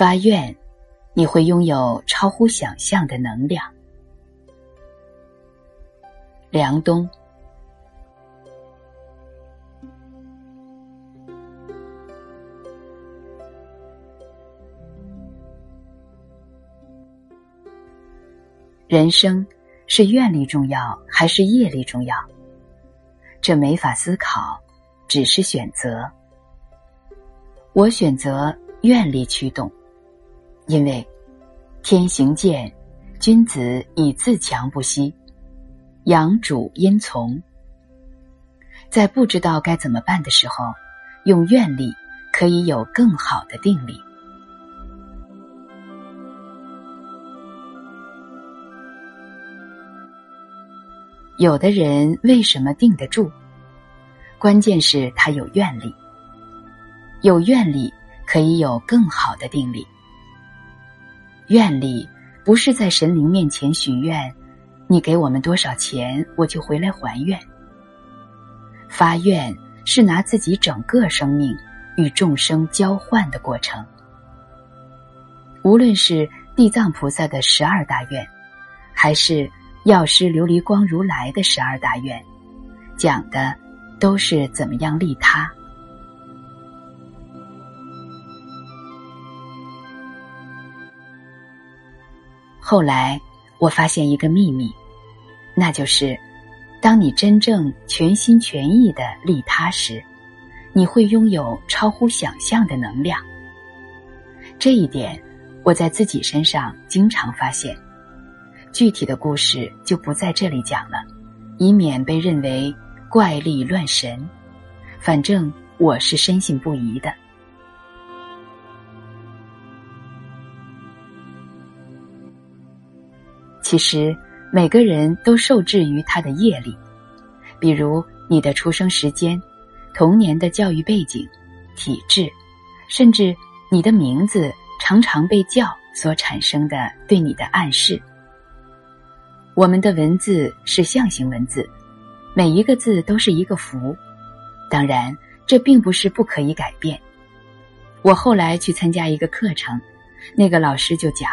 发愿，你会拥有超乎想象的能量。梁冬。人生是愿力重要还是业力重要？这没法思考，只是选择。我选择愿力驱动，因为天行健，君子以自强不息，阳主阴从。在不知道该怎么办的时候，用愿力可以有更好的定力。有的人为什么定得住？关键是他有愿力。有愿力可以有更好的定力。愿力不是在神灵面前许愿，你给我们多少钱，我就回来还愿。发愿是拿自己整个生命与众生交换的过程。无论是地藏菩萨的十二大愿，还是。药师琉璃光如来的十二大愿，讲的都是怎么样利他。后来我发现一个秘密，那就是，当你真正全心全意的利他时，你会拥有超乎想象的能量。这一点，我在自己身上经常发现。具体的故事就不在这里讲了，以免被认为怪力乱神。反正我是深信不疑的。其实每个人都受制于他的业力，比如你的出生时间、童年的教育背景、体质，甚至你的名字常常被叫所产生的对你的暗示。我们的文字是象形文字，每一个字都是一个符。当然，这并不是不可以改变。我后来去参加一个课程，那个老师就讲，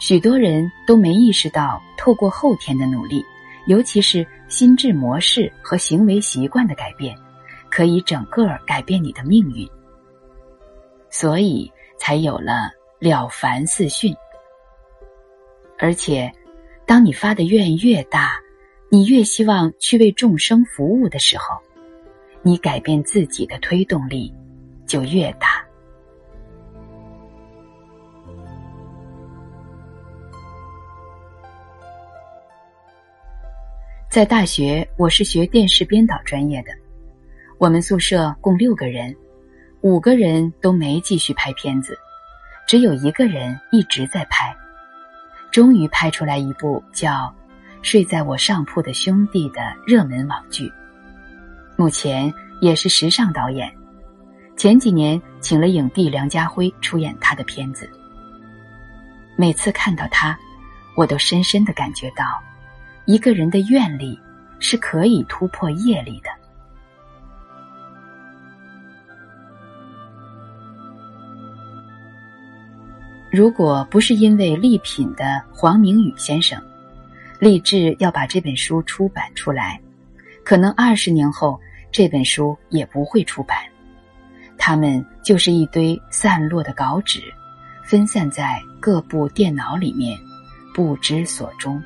许多人都没意识到，透过后天的努力，尤其是心智模式和行为习惯的改变，可以整个改变你的命运。所以才有了了凡四训，而且。当你发的愿越大，你越希望去为众生服务的时候，你改变自己的推动力就越大。在大学，我是学电视编导专业的，我们宿舍共六个人，五个人都没继续拍片子，只有一个人一直在拍。终于拍出来一部叫《睡在我上铺的兄弟》的热门网剧，目前也是时尚导演。前几年请了影帝梁家辉出演他的片子。每次看到他，我都深深的感觉到，一个人的愿力是可以突破业力的。如果不是因为力品的黄明宇先生立志要把这本书出版出来，可能二十年后这本书也不会出版。他们就是一堆散落的稿纸，分散在各部电脑里面，不知所终。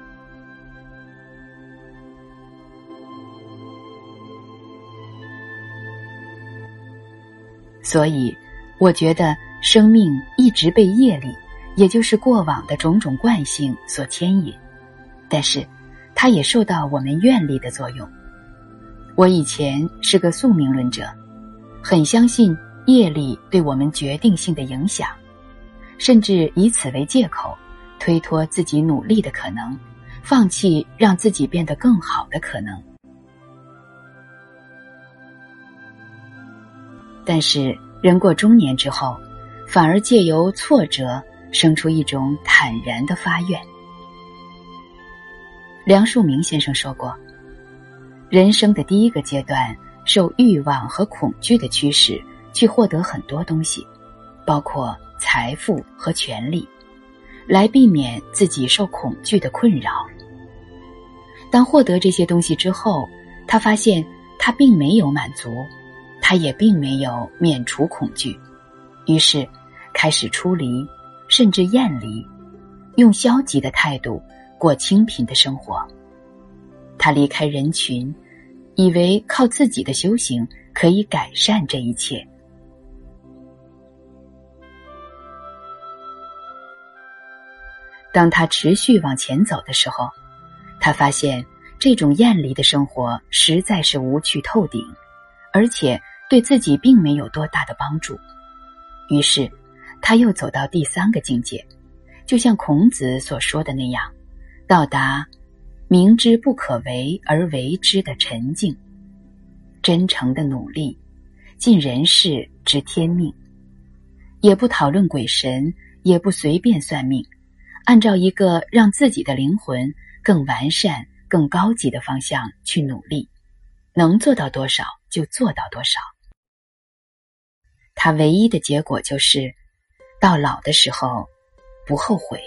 所以，我觉得。生命一直被业力，也就是过往的种种惯性所牵引，但是，它也受到我们愿力的作用。我以前是个宿命论者，很相信业力对我们决定性的影响，甚至以此为借口，推脱自己努力的可能，放弃让自己变得更好的可能。但是，人过中年之后。反而借由挫折生出一种坦然的发愿。梁漱溟先生说过：“人生的第一个阶段，受欲望和恐惧的驱使，去获得很多东西，包括财富和权利，来避免自己受恐惧的困扰。当获得这些东西之后，他发现他并没有满足，他也并没有免除恐惧，于是开始出离，甚至厌离，用消极的态度过清贫的生活。他离开人群，以为靠自己的修行可以改善这一切。当他持续往前走的时候，他发现这种厌离的生活实在是无趣透顶，而且对自己并没有多大的帮助。于是，他又走到第三个境界，就像孔子所说的那样，到达明知不可为而为之的沉静，真诚的努力，尽人事知天命，也不讨论鬼神，也不随便算命。按照一个让自己的灵魂更完善、更高级的方向去努力，能做到多少就做到多少。他唯一的结果就是，到老的时候不后悔。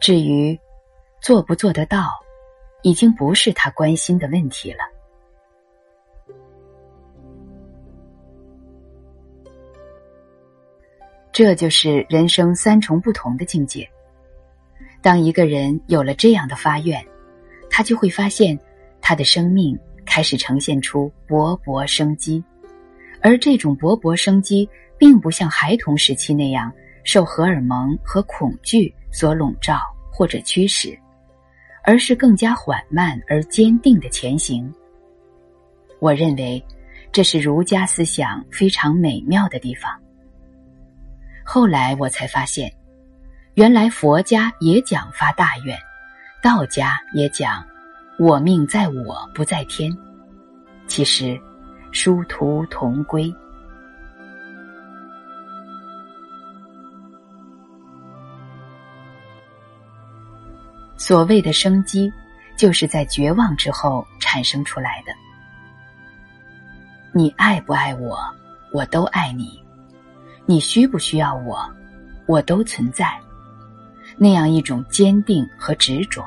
至于做不做得到，已经不是他关心的问题了。这就是人生三重不同的境界。当一个人有了这样的发愿，他就会发现，他的生命开始呈现出勃勃生机，而这种勃勃生机，并不像孩童时期那样受荷尔蒙和恐惧所笼罩或者驱使，而是更加缓慢而坚定的前行。我认为，这是儒家思想非常美妙的地方。后来我才发现，原来佛家也讲发大愿，道家也讲“我命在我不在天”，其实殊途同归。所谓的生机，就是在绝望之后产生出来的。你爱不爱我，我都爱你。你需不需要我？我都存在，那样一种坚定和执着。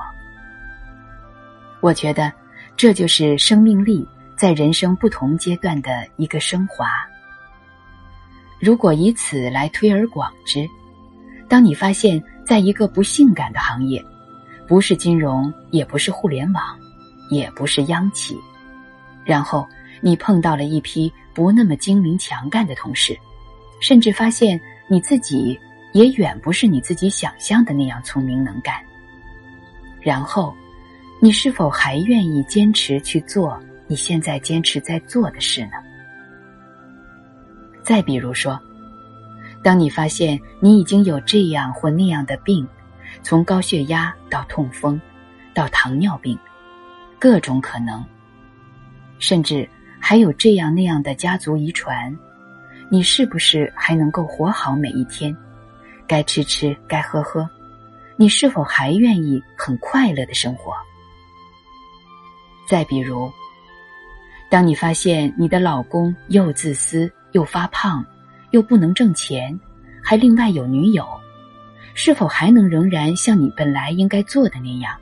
我觉得，这就是生命力在人生不同阶段的一个升华。如果以此来推而广之，当你发现，在一个不性感的行业，不是金融，也不是互联网，也不是央企，然后你碰到了一批不那么精明强干的同事。甚至发现你自己也远不是你自己想象的那样聪明能干。然后，你是否还愿意坚持去做你现在坚持在做的事呢？再比如说，当你发现你已经有这样或那样的病，从高血压到痛风，到糖尿病，各种可能，甚至还有这样那样的家族遗传。你是不是还能够活好每一天？该吃吃，该喝喝。你是否还愿意很快乐的生活？再比如，当你发现你的老公又自私又发胖，又不能挣钱，还另外有女友，是否还能仍然像你本来应该做的那样，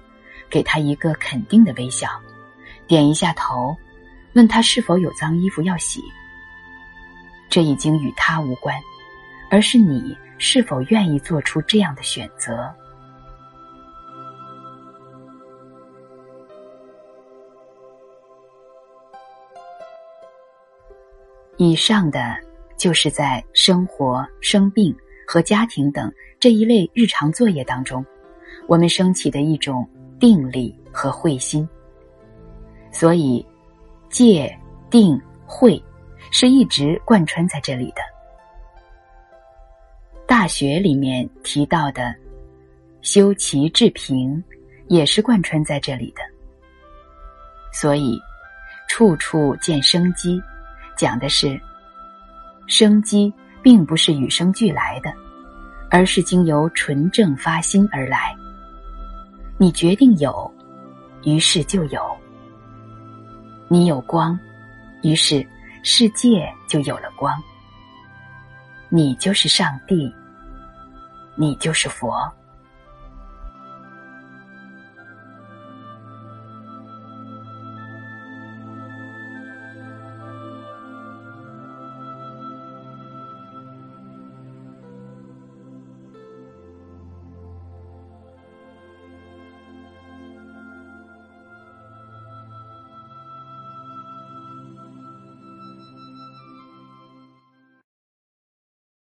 给他一个肯定的微笑，点一下头，问他是否有脏衣服要洗？这已经与他无关，而是你是否愿意做出这样的选择。以上的就是在生活、生病和家庭等这一类日常作业当中，我们升起的一种定力和慧心。所以，戒、定、慧。是一直贯穿在这里的。大学里面提到的“修齐治平”，也是贯穿在这里的。所以，处处见生机，讲的是生机并不是与生俱来的，而是经由纯正发心而来。你决定有，于是就有。你有光，于是。世界就有了光。你就是上帝，你就是佛。